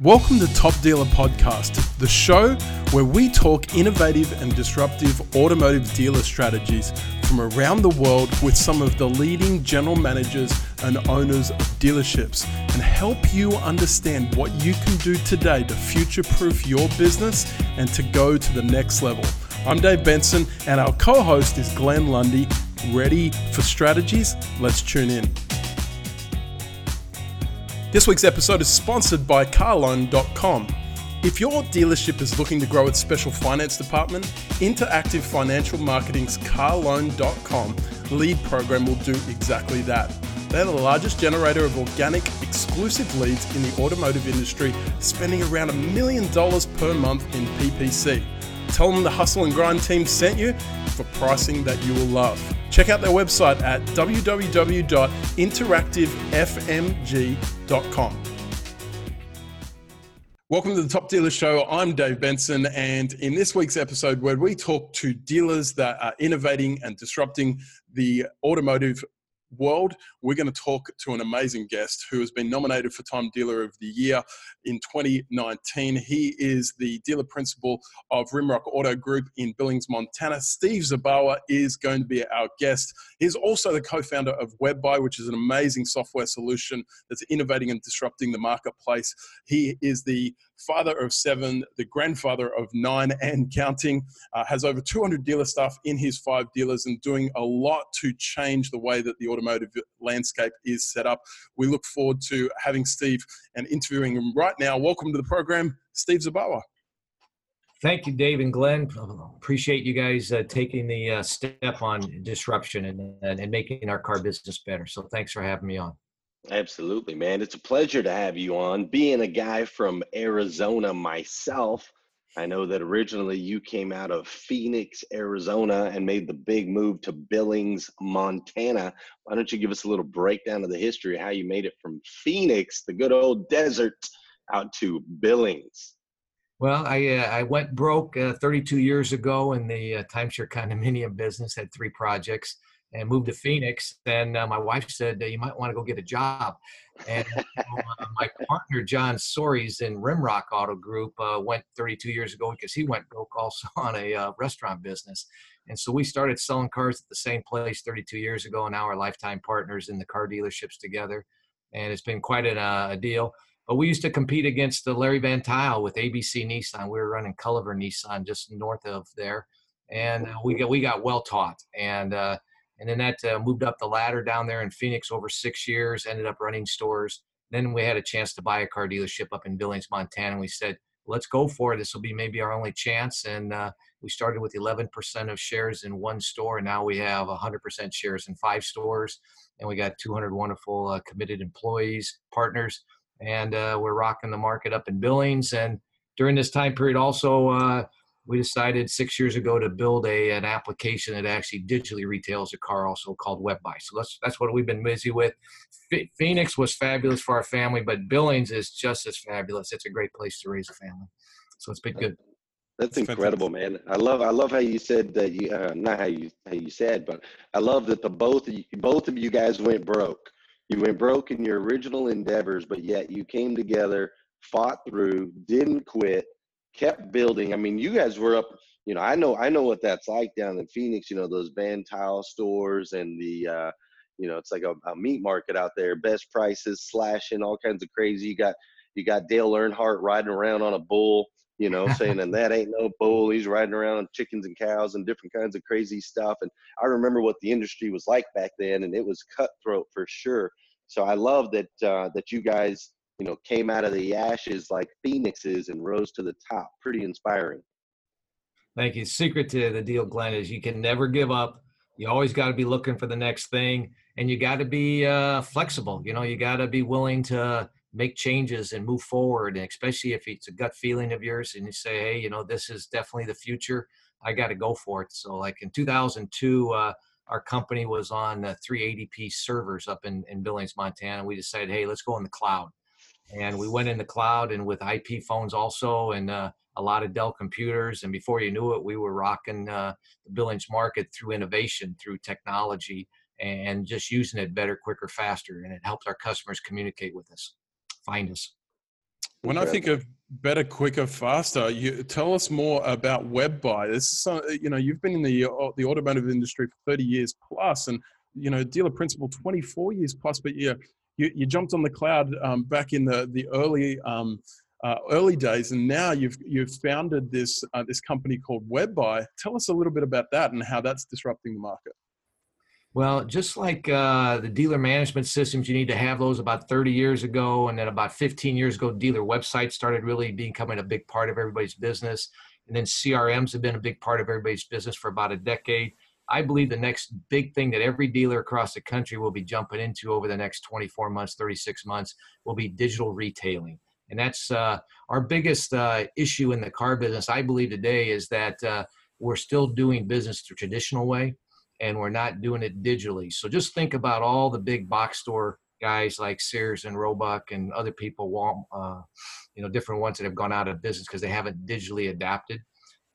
Welcome to Top Dealer Podcast, the show where we talk innovative and disruptive automotive dealer strategies from around the world with some of the leading general managers and owners of dealerships and help you understand what you can do today to future proof your business and to go to the next level. I'm Dave Benson, and our co host is Glenn Lundy. Ready for strategies? Let's tune in. This week's episode is sponsored by carloan.com. If your dealership is looking to grow its special finance department, Interactive Financial Marketing's carloan.com lead program will do exactly that. They're the largest generator of organic, exclusive leads in the automotive industry, spending around a million dollars per month in PPC. Tell them the Hustle and Grind team sent you for pricing that you will love. Check out their website at www.interactivefmg.com. Welcome to the Top Dealer Show. I'm Dave Benson, and in this week's episode, where we talk to dealers that are innovating and disrupting the automotive world, we're going to talk to an amazing guest who has been nominated for Time Dealer of the Year in 2019. He is the dealer principal of Rimrock Auto Group in Billings, Montana. Steve Zabawa is going to be our guest. He's also the co founder of WebBuy, which is an amazing software solution that's innovating and disrupting the marketplace. He is the father of seven, the grandfather of nine and counting, uh, has over 200 dealer staff in his five dealers and doing a lot to change the way that the automotive landscape is set up. We look forward to having Steve and interviewing him right now. Welcome to the program, Steve Zabawa. Thank you, Dave and Glenn. Appreciate you guys uh, taking the uh, step on disruption and, and, and making our car business better. So thanks for having me on. Absolutely, man. It's a pleasure to have you on. Being a guy from Arizona myself, I know that originally you came out of Phoenix, Arizona, and made the big move to Billings, Montana. Why don't you give us a little breakdown of the history of how you made it from Phoenix, the good old desert, out to Billings? Well, I uh, I went broke uh, 32 years ago in the uh, timeshare condominium business. Had three projects and moved to Phoenix. Then uh, my wife said, "You might want to go get a job." And uh, my partner John Sories in Rimrock Auto Group uh, went 32 years ago because he went broke also on a uh, restaurant business. And so we started selling cars at the same place 32 years ago, and now we're lifetime partners in the car dealerships together. And it's been quite a, uh, a deal. But we used to compete against the Larry Van Tuyl with ABC Nissan. We were running Culliver Nissan just north of there, and uh, we got we got well taught. And uh, and then that uh, moved up the ladder down there in Phoenix over six years. Ended up running stores. Then we had a chance to buy a car dealership up in Billings, Montana. And we said, let's go for it. This will be maybe our only chance. And uh, we started with 11% of shares in one store, and now we have 100% shares in five stores. And we got 200 wonderful uh, committed employees, partners, and uh, we're rocking the market up in Billings. And during this time period, also uh, we decided six years ago to build a an application that actually digitally retails a car, also called WebBuy. So that's that's what we've been busy with. Phoenix was fabulous for our family, but Billings is just as fabulous. It's a great place to raise a family. So it's been good. That's incredible, man. I love I love how you said that you uh, not how you how you said, but I love that the both of you, both of you guys went broke. You went broke in your original endeavors, but yet you came together, fought through, didn't quit, kept building. I mean, you guys were up. You know, I know I know what that's like down in Phoenix. You know, those Van Tuyl stores and the. Uh, you know, it's like a, a meat market out there. Best prices, slashing, all kinds of crazy. You got you got Dale Earnhardt riding around on a bull you know, saying, and that ain't no bull. He's riding around chickens and cows and different kinds of crazy stuff. And I remember what the industry was like back then, and it was cutthroat for sure. So I love that uh, that you guys you know, came out of the ashes like phoenixes and rose to the top. Pretty inspiring. Thank you. Secret to the deal, Glenn, is you can never give up. You always got to be looking for the next thing, and you got to be uh, flexible. You know, you got to be willing to make changes and move forward. And especially if it's a gut feeling of yours, and you say, "Hey, you know, this is definitely the future. I got to go for it." So, like in 2002, uh, our company was on uh, 380p servers up in, in Billings, Montana. We decided, "Hey, let's go in the cloud." And we went in the cloud and with IP phones also and uh, a lot of Dell computers. And before you knew it, we were rocking uh, the Billings market through innovation, through technology, and just using it better, quicker, faster. And it helps our customers communicate with us, find us. When I think of better, quicker, faster, you tell us more about WebBuy. This is, uh, you know, you've been in the uh, the automotive industry for 30 years plus, and you know, dealer principal 24 years plus. But yeah, you, you jumped on the cloud um, back in the the early um, uh, early days, and now you've you've founded this uh, this company called WebBuy. Tell us a little bit about that and how that's disrupting the market. Well, just like uh, the dealer management systems, you need to have those about 30 years ago. And then about 15 years ago, dealer websites started really becoming a big part of everybody's business. And then CRMs have been a big part of everybody's business for about a decade. I believe the next big thing that every dealer across the country will be jumping into over the next 24 months, 36 months will be digital retailing. And that's uh, our biggest uh, issue in the car business, I believe, today is that uh, we're still doing business the traditional way and we're not doing it digitally. So just think about all the big box store guys like Sears and Roebuck and other people, uh, you know, different ones that have gone out of business because they haven't digitally adapted.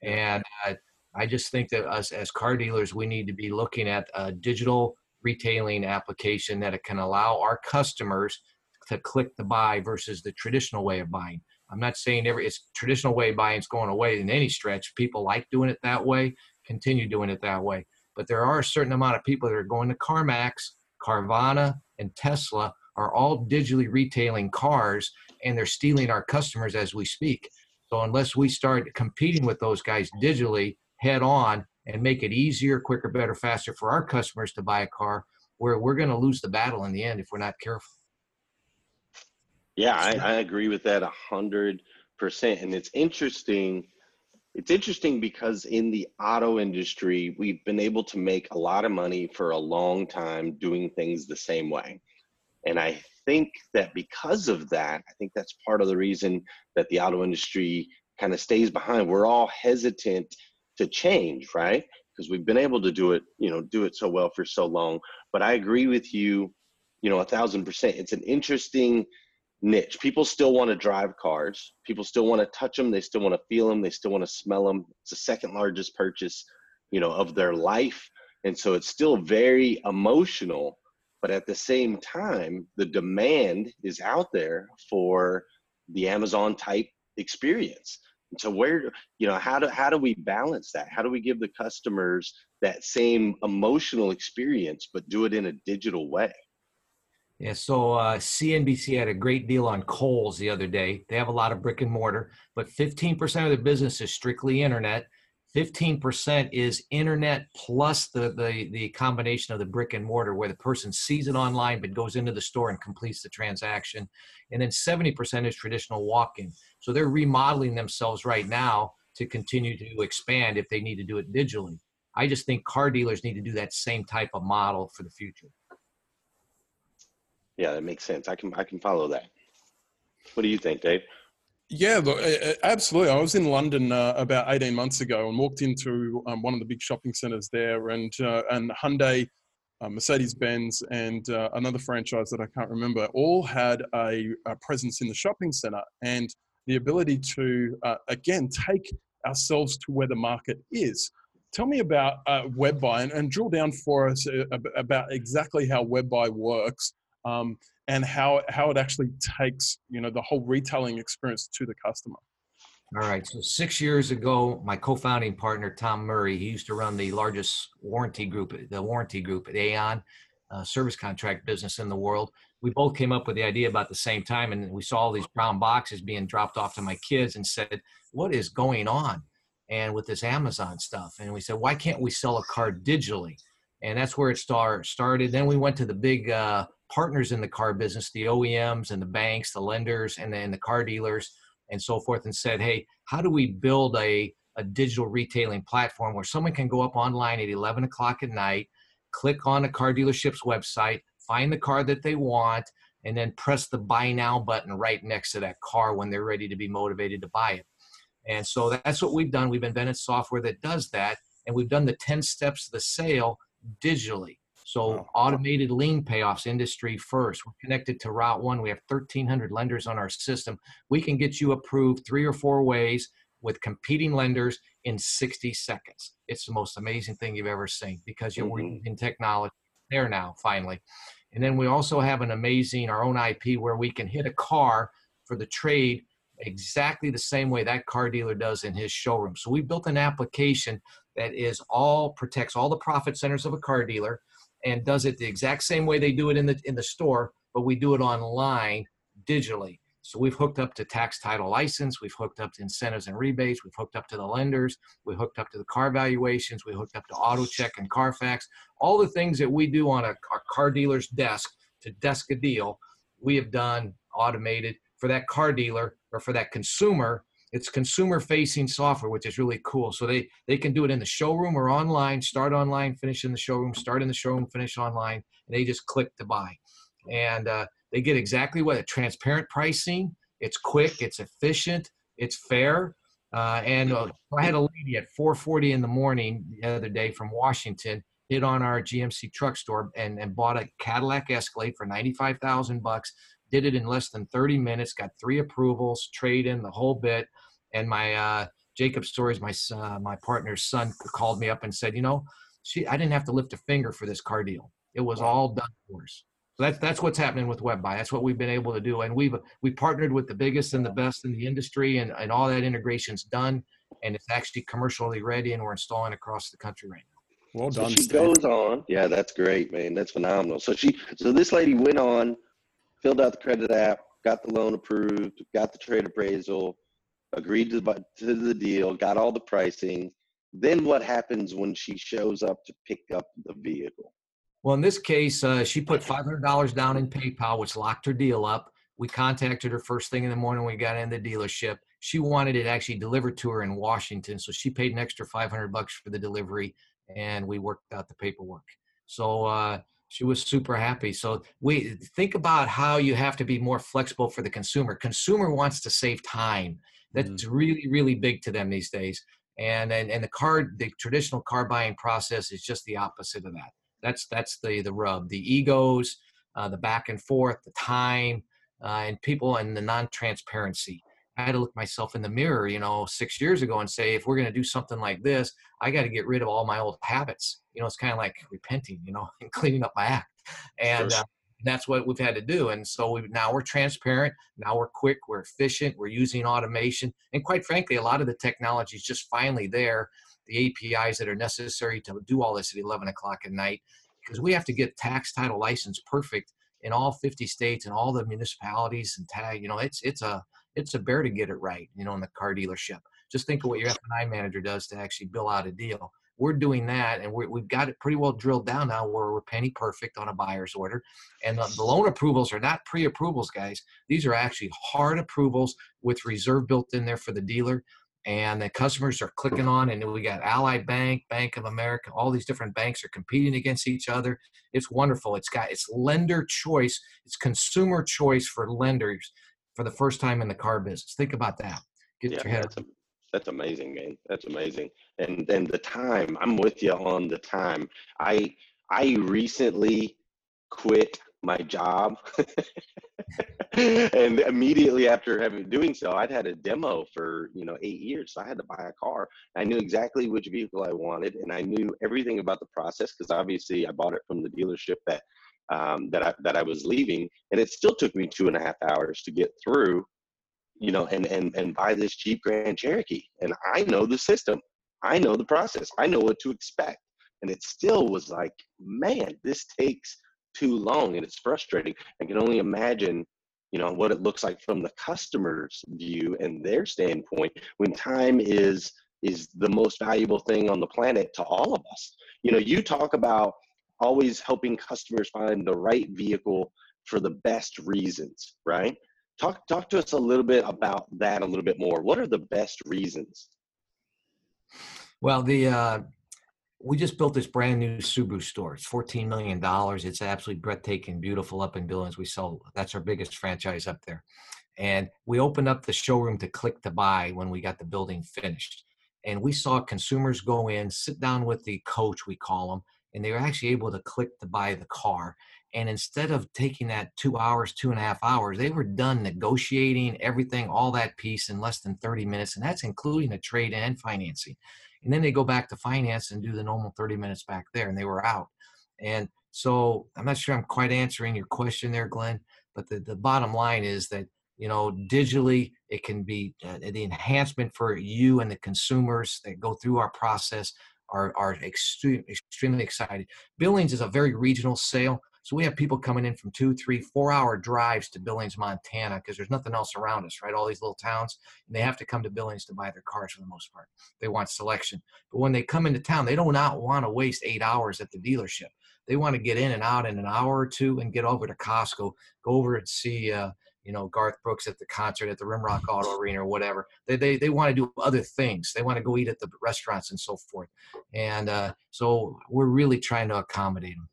And uh, I just think that us as car dealers, we need to be looking at a digital retailing application that it can allow our customers to click the buy versus the traditional way of buying. I'm not saying every it's traditional way of buying is going away in any stretch. People like doing it that way, continue doing it that way. But there are a certain amount of people that are going to CarMax, Carvana, and Tesla are all digitally retailing cars and they're stealing our customers as we speak. So unless we start competing with those guys digitally head on and make it easier, quicker, better, faster for our customers to buy a car, we're, we're going to lose the battle in the end if we're not careful. Yeah, I, I agree with that a hundred percent. And it's interesting it's interesting because in the auto industry, we've been able to make a lot of money for a long time doing things the same way. And I think that because of that, I think that's part of the reason that the auto industry kind of stays behind. We're all hesitant to change, right? Because we've been able to do it, you know, do it so well for so long. But I agree with you, you know, a thousand percent. It's an interesting niche. People still want to drive cars. People still want to touch them. They still want to feel them. They still want to smell them. It's the second largest purchase, you know, of their life. And so it's still very emotional. But at the same time, the demand is out there for the Amazon type experience. So where, you know, how do how do we balance that? How do we give the customers that same emotional experience, but do it in a digital way? Yeah, so uh, CNBC had a great deal on Kohl's the other day. They have a lot of brick and mortar, but 15% of their business is strictly internet. 15% is internet plus the, the, the combination of the brick and mortar where the person sees it online but goes into the store and completes the transaction. And then 70% is traditional walk in. So they're remodeling themselves right now to continue to expand if they need to do it digitally. I just think car dealers need to do that same type of model for the future. Yeah, that makes sense. I can I can follow that. What do you think, Dave? Yeah, look, absolutely. I was in London uh, about 18 months ago and walked into um, one of the big shopping centers there, and uh, and Hyundai, uh, Mercedes Benz, and uh, another franchise that I can't remember all had a, a, presence in the shopping center and the ability to uh, again take ourselves to where the market is. Tell me about uh, WebBuy and, and drill down for us about exactly how WebBuy works um, and how how it actually takes you know the whole retailing experience to the customer. All right. So six years ago, my co-founding partner Tom Murray, he used to run the largest warranty group, the warranty group at Aon, uh, service contract business in the world. We both came up with the idea about the same time, and we saw all these brown boxes being dropped off to my kids, and said, "What is going on?" And with this Amazon stuff, and we said, "Why can't we sell a car digitally?" And that's where it start started. Then we went to the big uh, partners in the car business, the OEMs and the banks, the lenders, and then the car dealers and so forth, and said, hey, how do we build a, a digital retailing platform where someone can go up online at 11 o'clock at night, click on a car dealership's website, find the car that they want, and then press the buy now button right next to that car when they're ready to be motivated to buy it. And so that's what we've done. We've invented software that does that, and we've done the 10 steps of the sale digitally. So automated lien payoffs industry first. We're connected to Route One. We have 1,300 lenders on our system. We can get you approved three or four ways with competing lenders in 60 seconds. It's the most amazing thing you've ever seen because you're mm-hmm. using technology there now, finally. And then we also have an amazing, our own IP where we can hit a car for the trade exactly the same way that car dealer does in his showroom. So we built an application that is all protects all the profit centers of a car dealer and does it the exact same way they do it in the in the store, but we do it online digitally. So we've hooked up to tax title license, we've hooked up to incentives and rebates, we've hooked up to the lenders, we hooked up to the car valuations, we hooked up to auto check and Carfax, all the things that we do on a, a car dealer's desk to desk a deal, we have done automated for that car dealer or for that consumer. It's consumer facing software, which is really cool. So they, they can do it in the showroom or online, start online, finish in the showroom, start in the showroom, finish online, and they just click to buy. And uh, they get exactly what a transparent pricing. It's quick, it's efficient, it's fair. Uh, and uh, I had a lady at 4:40 in the morning the other day from Washington hit on our GMC truck store and, and bought a Cadillac Escalade for 95,000 bucks. Did it in less than 30 minutes. Got three approvals, trade in the whole bit. And my uh, Jacob Sories, my uh, my partner's son, called me up and said, you know, she I didn't have to lift a finger for this car deal. It was all done for us. So that's that's what's happening with WebBuy. That's what we've been able to do, and we've we partnered with the biggest and the best in the industry, and, and all that integration's done, and it's actually commercially ready, and we're installing across the country right now. Well done. So she Steve. goes on. Yeah, that's great, man. That's phenomenal. So she, so this lady went on, filled out the credit app, got the loan approved, got the trade appraisal, agreed to the, to the deal, got all the pricing. Then what happens when she shows up to pick up the vehicle? Well, in this case, uh, she put $500 down in PayPal, which locked her deal up. We contacted her first thing in the morning. We got in the dealership. She wanted it actually delivered to her in Washington, so she paid an extra 500 bucks for the delivery, and we worked out the paperwork. So uh, she was super happy. So we think about how you have to be more flexible for the consumer. Consumer wants to save time. That's really, really big to them these days. And, and and the car, the traditional car buying process is just the opposite of that. That's that's the the rub. The egos, uh, the back and forth, the time, uh, and people, and the non-transparency. I had to look myself in the mirror, you know, six years ago and say, if we're going to do something like this, I got to get rid of all my old habits. You know, it's kind of like repenting, you know, and cleaning up my act. And uh, that's what we've had to do. And so we, now we're transparent. Now we're quick. We're efficient. We're using automation. And quite frankly, a lot of the technology is just finally there. The APIs that are necessary to do all this at 11 o'clock at night, because we have to get tax title license perfect in all 50 states and all the municipalities and tag. You know, it's it's a it's a bear to get it right. You know, in the car dealership. Just think of what your F&I manager does to actually bill out a deal. We're doing that, and we're, we've got it pretty well drilled down now where we're penny perfect on a buyer's order. And the, the loan approvals are not pre approvals, guys. These are actually hard approvals with reserve built in there for the dealer. And the customers are clicking on, and we got Ally Bank, Bank of America, all these different banks are competing against each other. It's wonderful. It's got it's lender choice, it's consumer choice for lenders for the first time in the car business. Think about that. Get Yeah, your head that's, a, that's amazing, man. That's amazing. And then the time, I'm with you on the time. I I recently quit my job, and immediately after having doing so, I'd had a demo for you know eight years. So I had to buy a car. I knew exactly which vehicle I wanted, and I knew everything about the process because obviously I bought it from the dealership that um, that I that I was leaving, and it still took me two and a half hours to get through you know, and and and buy this Jeep Grand Cherokee. And I know the system. I know the process. I know what to expect. And it still was like, man, this takes too long and it's frustrating. I can only imagine, you know, what it looks like from the customer's view and their standpoint when time is is the most valuable thing on the planet to all of us. You know, you talk about always helping customers find the right vehicle for the best reasons, right? Talk talk to us a little bit about that a little bit more. What are the best reasons? Well, the uh, we just built this brand new Subaru store. It's fourteen million dollars. It's absolutely breathtaking, beautiful up in Billings. We sell that's our biggest franchise up there, and we opened up the showroom to click to buy when we got the building finished. And we saw consumers go in, sit down with the coach, we call them, and they were actually able to click to buy the car. And instead of taking that two hours, two and a half hours, they were done negotiating everything, all that piece in less than 30 minutes. And that's including a trade and financing. And then they go back to finance and do the normal 30 minutes back there, and they were out. And so I'm not sure I'm quite answering your question there, Glenn, but the, the bottom line is that you know, digitally. It can be uh, the enhancement for you and the consumers that go through our process are, are extreme, extremely excited. Billings is a very regional sale. So we have people coming in from two, three, four hour drives to Billings, Montana, because there's nothing else around us, right? All these little towns, and they have to come to Billings to buy their cars for the most part. They want selection. But when they come into town, they do not want to waste eight hours at the dealership. They want to get in and out in an hour or two and get over to Costco, go over and see, uh, you know, Garth Brooks at the concert at the Rimrock Auto Arena or whatever. They, they, they want to do other things. They want to go eat at the restaurants and so forth. And uh, so we're really trying to accommodate them.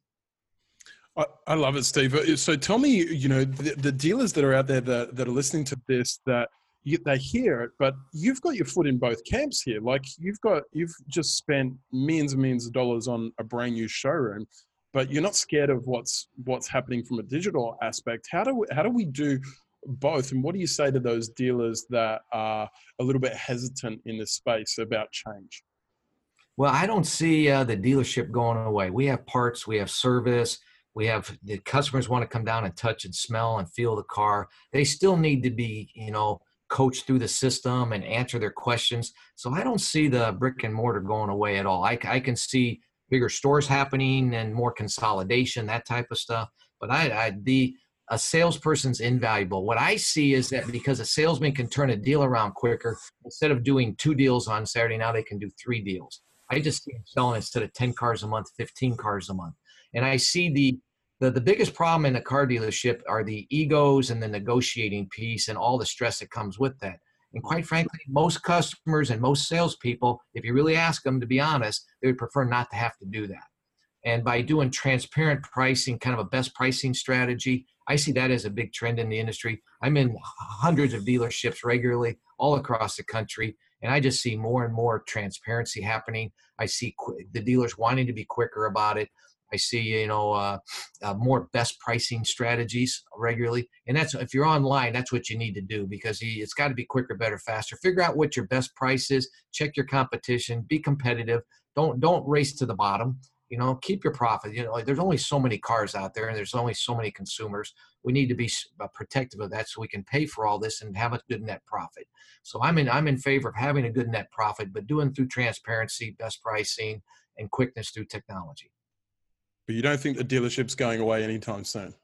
I, I love it, Steve. Uh, so tell me, you know, the, the dealers that are out there that, that are listening to this that you, they hear it, but you've got your foot in both camps here. Like you've got, you've just spent millions and millions of dollars on a brand new showroom, but you're not scared of what's what's happening from a digital aspect. How do we, how do we do both? And what do you say to those dealers that are a little bit hesitant in this space about change? Well, I don't see uh, the dealership going away. We have parts, we have service, we have the customers want to come down and touch and smell and feel the car. They still need to be, you know, coached through the system and answer their questions. So I don't see the brick and mortar going away at all. I, I can see bigger stores happening and more consolidation, that type of stuff. But I, I the a salesperson's invaluable. What I see is that because a salesman can turn a deal around quicker, instead of doing two deals on Saturday, now they can do three deals. I just see them selling instead of 10 cars a month, 15 cars a month. And I see the, the the biggest problem in a car dealership are the egos and the negotiating piece and all the stress that comes with that. And quite frankly, most customers and most salespeople, if you really ask them to be honest, they would prefer not to have to do that. And by doing transparent pricing, kind of a best pricing strategy, I see that as a big trend in the industry. I'm in hundreds of dealerships regularly all across the country, and I just see more and more transparency happening. I see qu- the dealers wanting to be quicker about it. I see, you know, uh, uh, more best pricing strategies regularly. And that's if you're online, that's what you need to do because it's got to be quicker, better, faster. Figure out what your best price is. Check your competition. Be competitive. Don't don't race to the bottom. You know, keep your profit. You know, there's only so many cars out there, and there's only so many consumers. We need to be uh, protective of that so we can pay for all this and have a good net profit. So I'm in I'm in favor of having a good net profit, but doing through transparency, best pricing, and quickness through technology. But you don't think the dealership's going away anytime soon?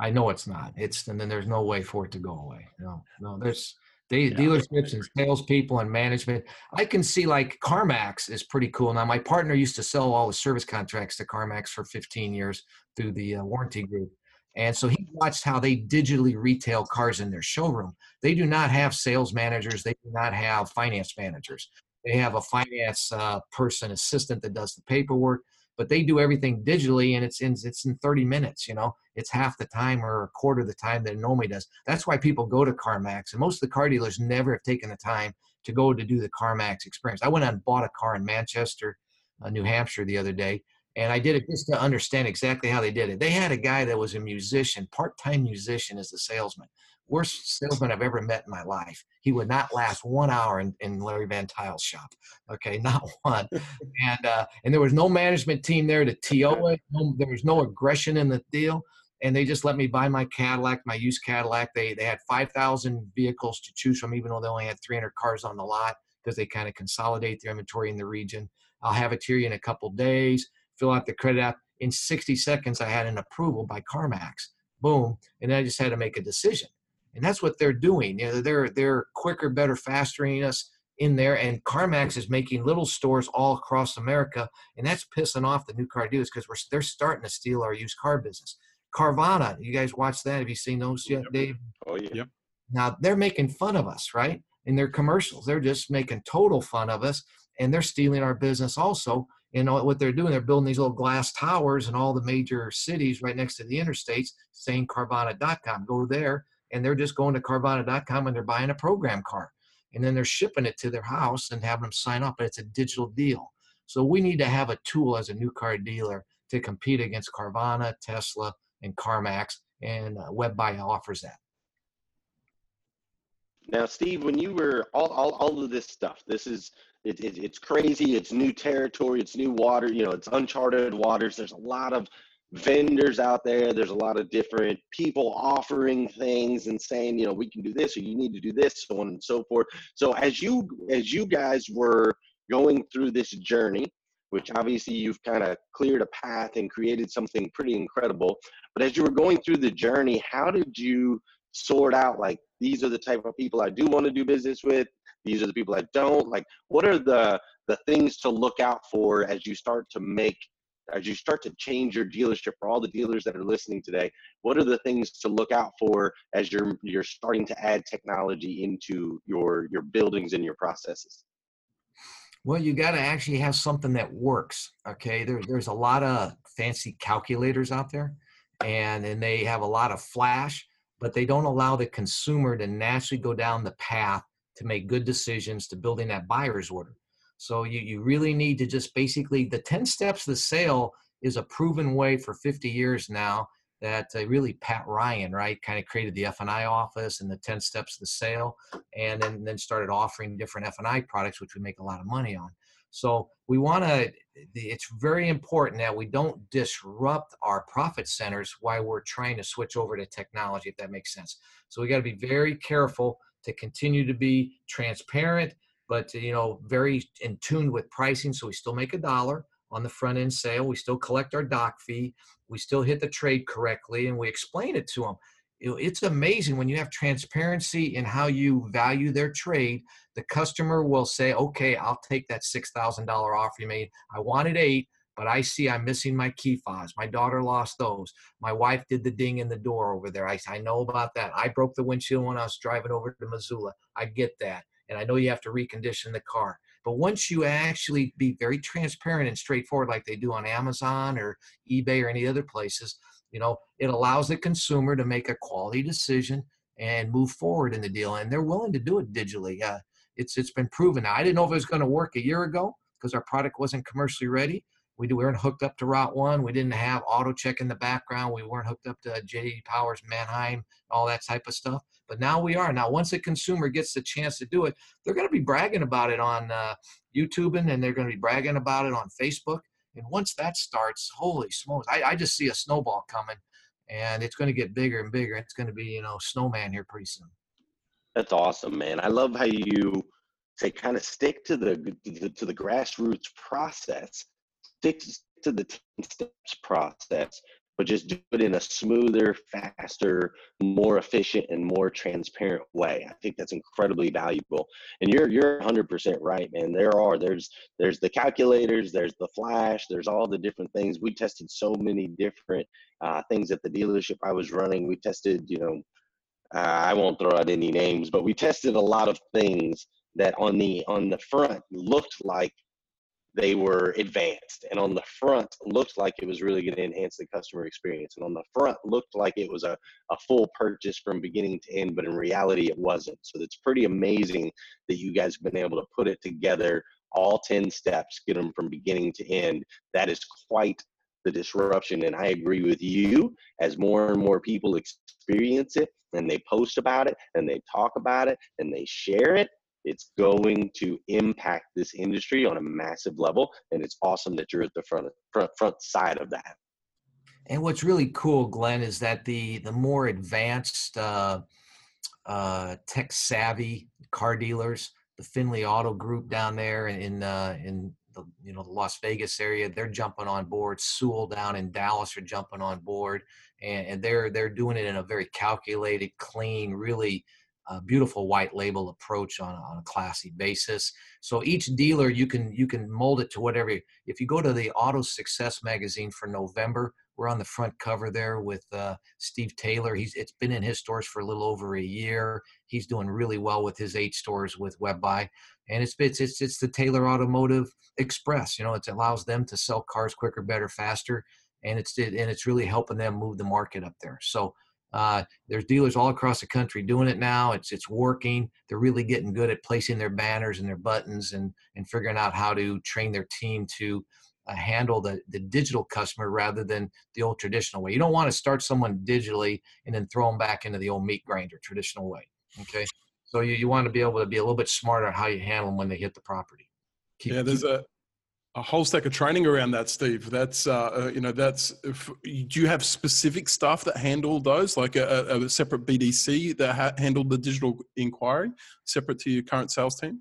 I know it's not. It's and then there's no way for it to go away. No, no. There's they, yeah, dealerships and salespeople and management. I can see like CarMax is pretty cool. Now my partner used to sell all the service contracts to CarMax for 15 years through the uh, warranty group. And so he watched how they digitally retail cars in their showroom. They do not have sales managers. They do not have finance managers. They have a finance uh, person assistant that does the paperwork but they do everything digitally and it's in it's in 30 minutes you know? It's half the time or a quarter of the time that it normally does. That's why people go to carmax and most of the car dealers never have taken the time to go to do the carmax experience. I went out and bought a car in manchester uh, new hampshire the other day and i did it just to understand exactly how they did it. They had a guy that was a musician part-time musician as the salesman worst salesman I've ever met in my life. He would not last one hour in, in Larry Van Tuyl's shop. Okay, not one. and uh, and there was no management team there to TO it. No, there was no aggression in the deal. And they just let me buy my Cadillac, my used Cadillac. They they had five thousand vehicles to choose from, even though they only had three hundred cars on the lot because they kind of consolidate their inventory in the region. I'll have it to you in a couple days. Fill out the credit app. In 60 seconds, I had an approval by CarMax. Boom. And I just had to make a decision and that's what they're doing. You know, they're they're quicker, better, fastering us in there. And CarMax is making little stores all across America, and that's pissing off the new car dealers because we're they're starting to steal our used car business. Carvana, you guys watch that? Have you seen those oh, yet, Dave? Oh yeah. Yep. Now they're making fun of us, right? In their commercials, they're just making total fun of us, and they're stealing our business also. And what they're doing, they're building these little glass towers in all the major cities right next to the interstates, saying Carvana.com. Go there and they're just going to Carvana.com and they're buying a program car. And then they're shipping it to their house and having them sign up. But it's a digital deal. So we need to have a tool as a new car dealer to compete against Carvana, Tesla, and CarMax. And uh, WebBuy offers that. Now, Steve, when you were all, all, all of this stuff, this is it, it, it's crazy. It's new territory. It's new water. You know, it's uncharted waters. There's a lot of vendors out there. There's a lot of different people offering things and saying, you know, we can do this or you need to do this, so on and so forth. So as you as you guys were going through this journey, which obviously you've kind of cleared a path and created something pretty incredible. But as you were going through the journey, how did you sort out like these are the type of people I do want to do business with? These are the people I don't. Like, what are the the things to look out for as you start to make as you start to change your dealership for all the dealers that are listening today what are the things to look out for as you're you're starting to add technology into your your buildings and your processes well you got to actually have something that works okay there, there's a lot of fancy calculators out there and and they have a lot of flash but they don't allow the consumer to naturally go down the path to make good decisions to building that buyer's order. So you, you really need to just basically, the 10 steps to the sale is a proven way for 50 years now that uh, really Pat Ryan, right, kind of created the F&I office and the 10 steps to the sale and then, then started offering different F&I products, which we make a lot of money on. So we want to, it's very important that we don't disrupt our profit centers while we're trying to switch over to technology, if that makes sense. So we got to be very careful to continue to be transparent, but you know, very in tune with pricing. So we still make a dollar on the front end sale. We still collect our doc fee. We still hit the trade correctly, and we explain it to them. It's amazing when you have transparency in how you value their trade. The customer will say, "Okay, I'll take that six thousand dollar offer you made. I wanted eight, but I see I'm missing my key fobs. My daughter lost those. My wife did the ding in the door over there. I, I know about that. I broke the windshield when I was driving over to Missoula. I get that. And I know you have to recondition the car. But once you actually be very transparent and straightforward, like they do on Amazon or eBay or any other places, you know, it allows the consumer to make a quality decision and move forward in the deal. And they're willing to do it digitally. Uh, it's it's been proven. Now, I didn't know if it was going to work a year ago because our product wasn't commercially ready. We, we weren't hooked up to Route 1. We didn't have auto check in the background. We weren't hooked up to JD Powers, Manheim, all that type of stuff. But now we are. Now, once a consumer gets the chance to do it, they're going to be bragging about it on uh, YouTube and they're going to be bragging about it on Facebook. And once that starts, holy smokes, I, I just see a snowball coming and it's going to get bigger and bigger. It's going to be, you know, snowman here pretty soon. That's awesome, man. I love how you say kind of stick to the, to the grassroots process stick to the 10 steps process, but just do it in a smoother, faster, more efficient, and more transparent way. I think that's incredibly valuable. And you're you're 100% right, man. There are there's there's the calculators, there's the flash, there's all the different things. We tested so many different uh, things at the dealership I was running. We tested, you know, uh, I won't throw out any names, but we tested a lot of things that on the on the front looked like they were advanced and on the front looked like it was really going to enhance the customer experience and on the front looked like it was a, a full purchase from beginning to end but in reality it wasn't. So it's pretty amazing that you guys have been able to put it together all 10 steps get them from beginning to end. That is quite the disruption and i agree with you. As more and more people experience it and they post about it and they talk about it and they share it it's going to impact this industry on a massive level, and it's awesome that you're at the front front front side of that. And what's really cool, Glenn, is that the the more advanced, uh, uh, tech savvy car dealers, the Findlay Auto Group down there in uh, in the you know the Las Vegas area, they're jumping on board. Sewell down in Dallas are jumping on board, and, and they're they're doing it in a very calculated, clean, really a beautiful white label approach on, on a classy basis. So each dealer you can you can mold it to whatever. If you go to the Auto Success magazine for November, we're on the front cover there with uh, Steve Taylor. He's it's been in his stores for a little over a year. He's doing really well with his eight stores with WebBuy, and it's it's it's, it's the Taylor Automotive Express. You know, it allows them to sell cars quicker, better, faster, and it's and it's really helping them move the market up there. So uh, there's dealers all across the country doing it now. It's it's working. They're really getting good at placing their banners and their buttons and and figuring out how to train their team to uh, handle the the digital customer rather than the old traditional way. You don't want to start someone digitally and then throw them back into the old meat grinder traditional way. Okay, so you, you want to be able to be a little bit smarter how you handle them when they hit the property. Keep, yeah, there's keep, a a whole stack of training around that, Steve. That's uh, uh you know that's. If, do you have specific staff that handle those, like a, a separate BDC that ha- handled the digital inquiry, separate to your current sales team?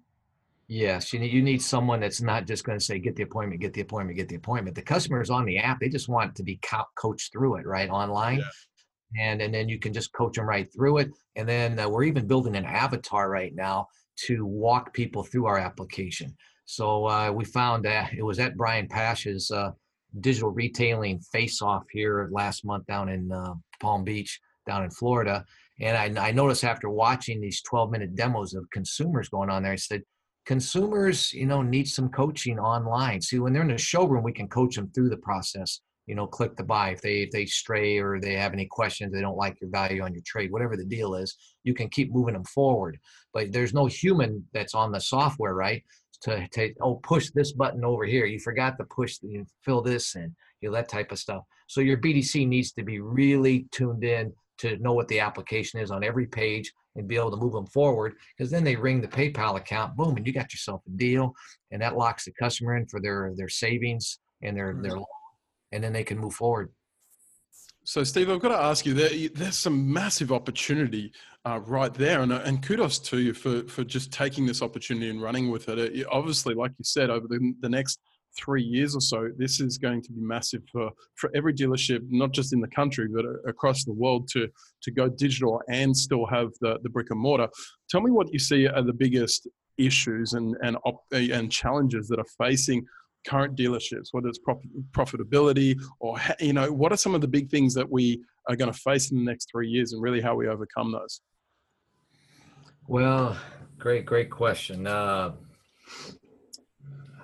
Yes, you need, you need someone that's not just going to say, get the appointment, get the appointment, get the appointment. The customer is on the app. They just want to be co- coached through it, right? Online. Yeah. And, and then you can just coach them right through it. And then uh, we're even building an avatar right now to walk people through our application. So uh, we found that it was at Brian Pasch's uh, digital retailing face off here last month down in uh, Palm Beach, down in Florida. And I, I noticed after watching these 12 minute demos of consumers going on there, I said, consumers, you know, need some coaching online. See, when they're in the showroom, we can coach them through the process. You know, click the buy if they if they stray or they have any questions, they don't like your value on your trade, whatever the deal is, you can keep moving them forward. But there's no human that's on the software, right? To, to oh push this button over here. You forgot to push you fill this in, you know, that type of stuff. So your BDC needs to be really tuned in to know what the application is on every page and be able to move them forward because then they ring the PayPal account, boom, and you got yourself a deal, and that locks the customer in for their their savings and their their, mm-hmm. and then they can move forward. So, Steve, I've got to ask you, there, there's some massive opportunity uh, right there, and, and kudos to you for for just taking this opportunity and running with it. it obviously, like you said, over the, the next three years or so, this is going to be massive for, for every dealership, not just in the country, but across the world to, to go digital and still have the, the brick and mortar. Tell me what you see are the biggest issues and, and, op, and challenges that are facing current dealerships, whether it's profitability or, you know, what are some of the big things that we are going to face in the next three years and really how we overcome those? Well, great, great question. Uh,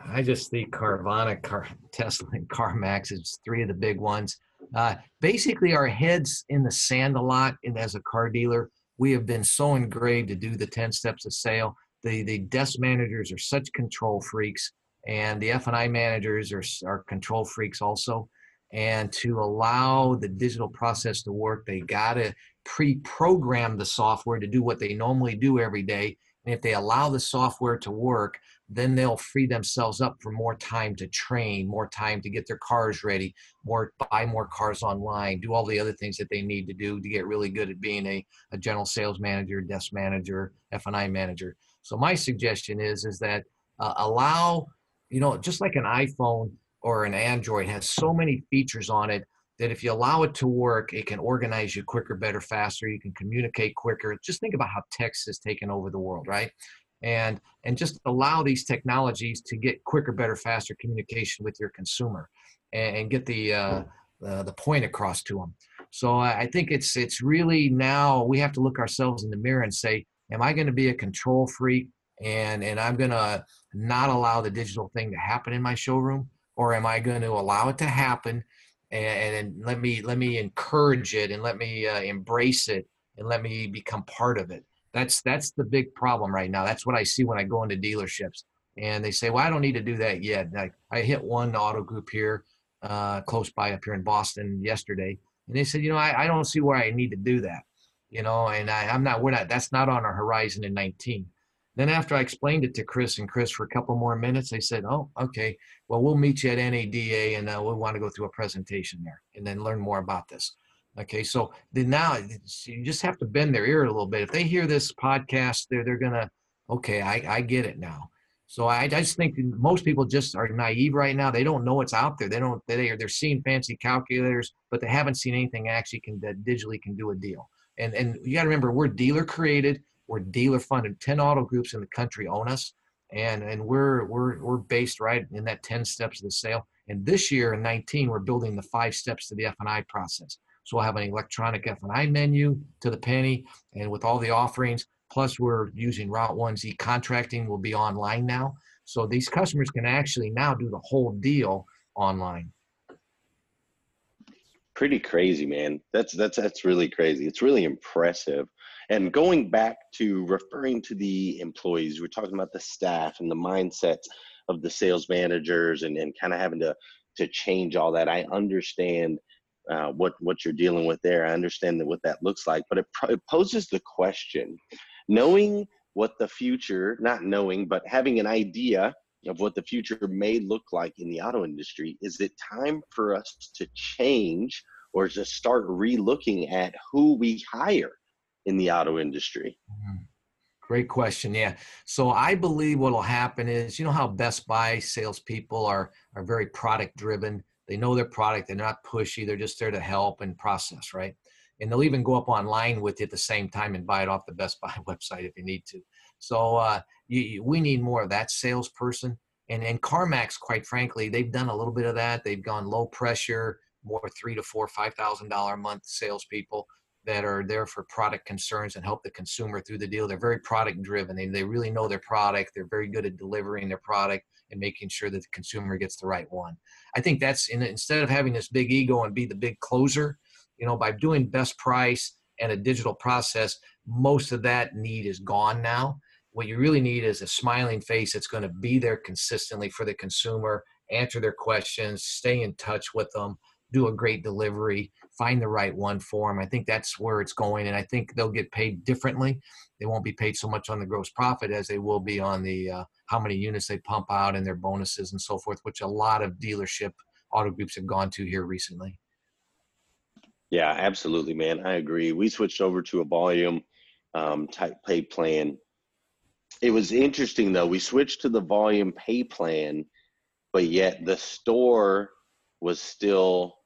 I just think Carvana, Car, Tesla, and CarMax is three of the big ones. Uh, basically, our heads in the sand a lot. And as a car dealer, we have been so engraved to do the 10 steps of sale. The, the desk managers are such control freaks, and the F&I managers are, are control freaks also. And to allow the digital process to work, they got to pre program the software to do what they normally do every day. And if they allow the software to work, then they'll free themselves up for more time to train, more time to get their cars ready, more buy more cars online, do all the other things that they need to do to get really good at being a, a general sales manager, desk manager, F&I manager. So my suggestion is is that uh, allow, you know, just like an iPhone or an Android has so many features on it that if you allow it to work, it can organize you quicker, better, faster. You can communicate quicker. Just think about how text has taken over the world, right? and and just allow these technologies to get quicker, better, faster communication with your consumer, and, and get the uh, uh, the point across to them. So I think it's it's really now we have to look ourselves in the mirror and say, am I going to be a control freak and and I'm going to not allow the digital thing to happen in my showroom, or am I going to allow it to happen and, and let me let me encourage it and let me uh, embrace it and let me become part of it. That's that's the big problem right now. That's what I see when I go into dealerships, and they say, "Well, I don't need to do that yet." I, I hit one auto group here, uh, close by up here in Boston yesterday, and they said, "You know, I, I don't see where I need to do that." You know, and I, I'm not. We're not. That's not on our horizon in 19. Then after I explained it to Chris and Chris for a couple more minutes, they said, "Oh, okay. Well, we'll meet you at NADA, and uh, we'll want to go through a presentation there, and then learn more about this." Okay, so then now you just have to bend their ear a little bit. If they hear this podcast, they're they're gonna, okay, I, I get it now. So I, I just think most people just are naive right now. They don't know what's out there. They don't. They are they're seeing fancy calculators, but they haven't seen anything actually can that digitally can do a deal. And and you got to remember, we're dealer created. We're dealer funded. Ten auto groups in the country own us, and and we're we're we're based right in that ten steps of the sale. And this year in 19, we're building the five steps to the F&I process. So we'll have an electronic F&I menu to the penny and with all the offerings. Plus we're using Route 1's e-contracting will be online now. So these customers can actually now do the whole deal online. Pretty crazy, man. That's that's that's really crazy. It's really impressive. And going back to referring to the employees, we're talking about the staff and the mindsets of the sales managers and, and kind of having to to change all that. I understand uh, what what you're dealing with there. I understand that what that looks like, but it, it poses the question: knowing what the future, not knowing, but having an idea of what the future may look like in the auto industry, is it time for us to change or to start re-looking at who we hire in the auto industry? Mm-hmm. Great question. Yeah. So I believe what will happen is, you know how Best Buy salespeople are are very product driven. They know their product. They're not pushy. They're just there to help and process, right? And they'll even go up online with you at the same time and buy it off the Best Buy website if you need to. So uh, you, we need more of that salesperson. And and CarMax, quite frankly, they've done a little bit of that. They've gone low pressure, more three to four, five thousand dollar a month salespeople that are there for product concerns and help the consumer through the deal. They're very product driven. They, they really know their product. They're very good at delivering their product and making sure that the consumer gets the right one. I think that's in, instead of having this big ego and be the big closer, you know, by doing best price and a digital process, most of that need is gone now. What you really need is a smiling face that's going to be there consistently for the consumer, answer their questions, stay in touch with them, do a great delivery, find the right one for them. I think that's where it's going, and I think they'll get paid differently. They won't be paid so much on the gross profit as they will be on the uh, how many units they pump out and their bonuses and so forth, which a lot of dealership auto groups have gone to here recently. Yeah, absolutely, man. I agree. We switched over to a volume um, type pay plan. It was interesting though. We switched to the volume pay plan, but yet the store was still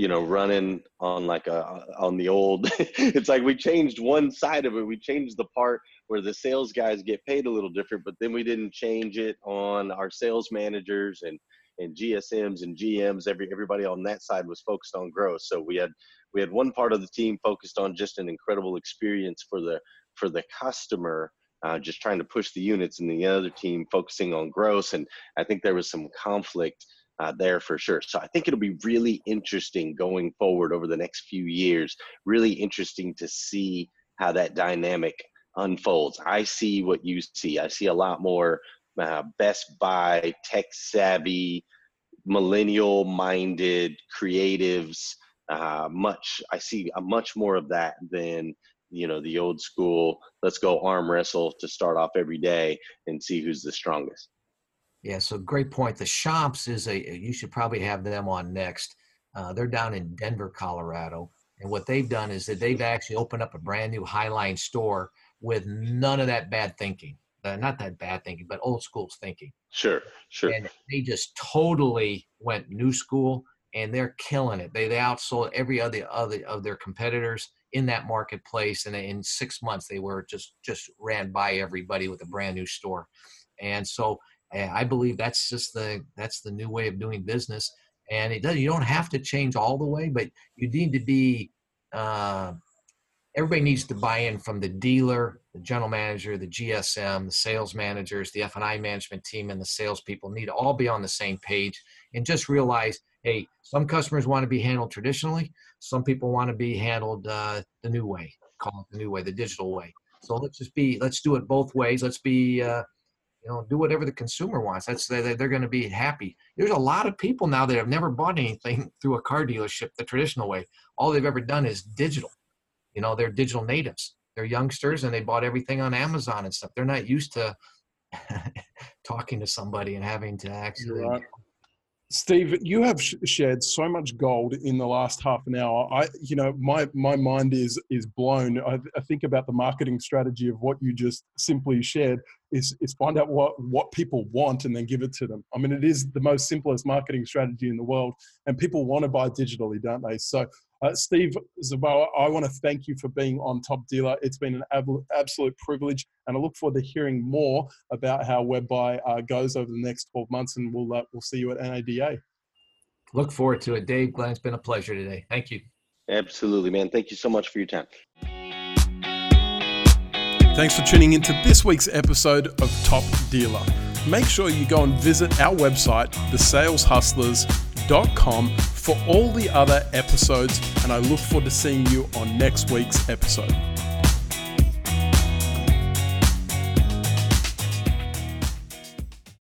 you know running on like a on the old it's like we changed one side of it. We changed the part where the sales guys get paid a little different but then we didn't change it on our sales managers and and gsms and gms every everybody on that side was focused on growth. So we had we had one part of the team focused on just an incredible experience for the for the customer uh, just trying to push the units and the other team focusing on growth. And i think there was some conflict uh, there for sure. So I think it'll be really interesting going forward over the next few years. Really interesting to see how that dynamic unfolds. I see what you see. I see a lot more uh, Best Buy, tech savvy, millennial minded creatives. Uh, much I see a much more of that than you know the old school. Let's go arm wrestle to start off every day and see who's the strongest. Yeah, so great point. The shops is a you should probably have them on next. Uh, they're down in Denver, Colorado, and what they've done is that they've actually opened up a brand new Highline store with none of that bad thinking. Uh, not that bad thinking, but old school thinking. Sure, sure. And they just totally went new school, and they're killing it. They they outsold every other other of their competitors in that marketplace, and in six months they were just just ran by everybody with a brand new store. And so I believe that's just the that's the new way of doing business, and it does. You don't have to change all the way, but you need to be. Uh, everybody needs to buy in from the dealer, the general manager, the GSM, the sales managers, the F&I management team, and the salespeople need to all be on the same page and just realize, hey, some customers want to be handled traditionally, some people want to be handled uh, the new way, call it the new way, the digital way. So let's just be, let's do it both ways. Let's be uh, you know do whatever the consumer wants. That's they're, they're going to be happy. There's a lot of people now that have never bought anything through a car dealership the traditional way. All they've ever done is digital. You know they're digital natives. They're youngsters and they bought everything on amazon and stuff. They're not used to talking to somebody and having to actually right. Steve, you have sh- shared so much gold in the last half an hour. I, you know, my my mind is is blown. I, I, think about the marketing strategy of what you just simply shared is is find out what what people want and then give it to them. I mean, it is the most simplest marketing strategy in the world, and people want to buy digitally, don't they? So, uh, Steve Zabawa, I want to thank you for being on Top Dealer. It's been an ab- absolute privilege, and I look forward to hearing more about how WebBuy uh, goes over the next 12 months, and we'll uh, we'll see you at NADA. Look forward to it, Dave. Glenn, it's been a pleasure today. Thank you. Absolutely, man. Thank you so much for your time. Thanks for tuning into this week's episode of Top Dealer. Make sure you go and visit our website, thesaleshustlers.com, for all the other episodes, and I look forward to seeing you on next week's episode.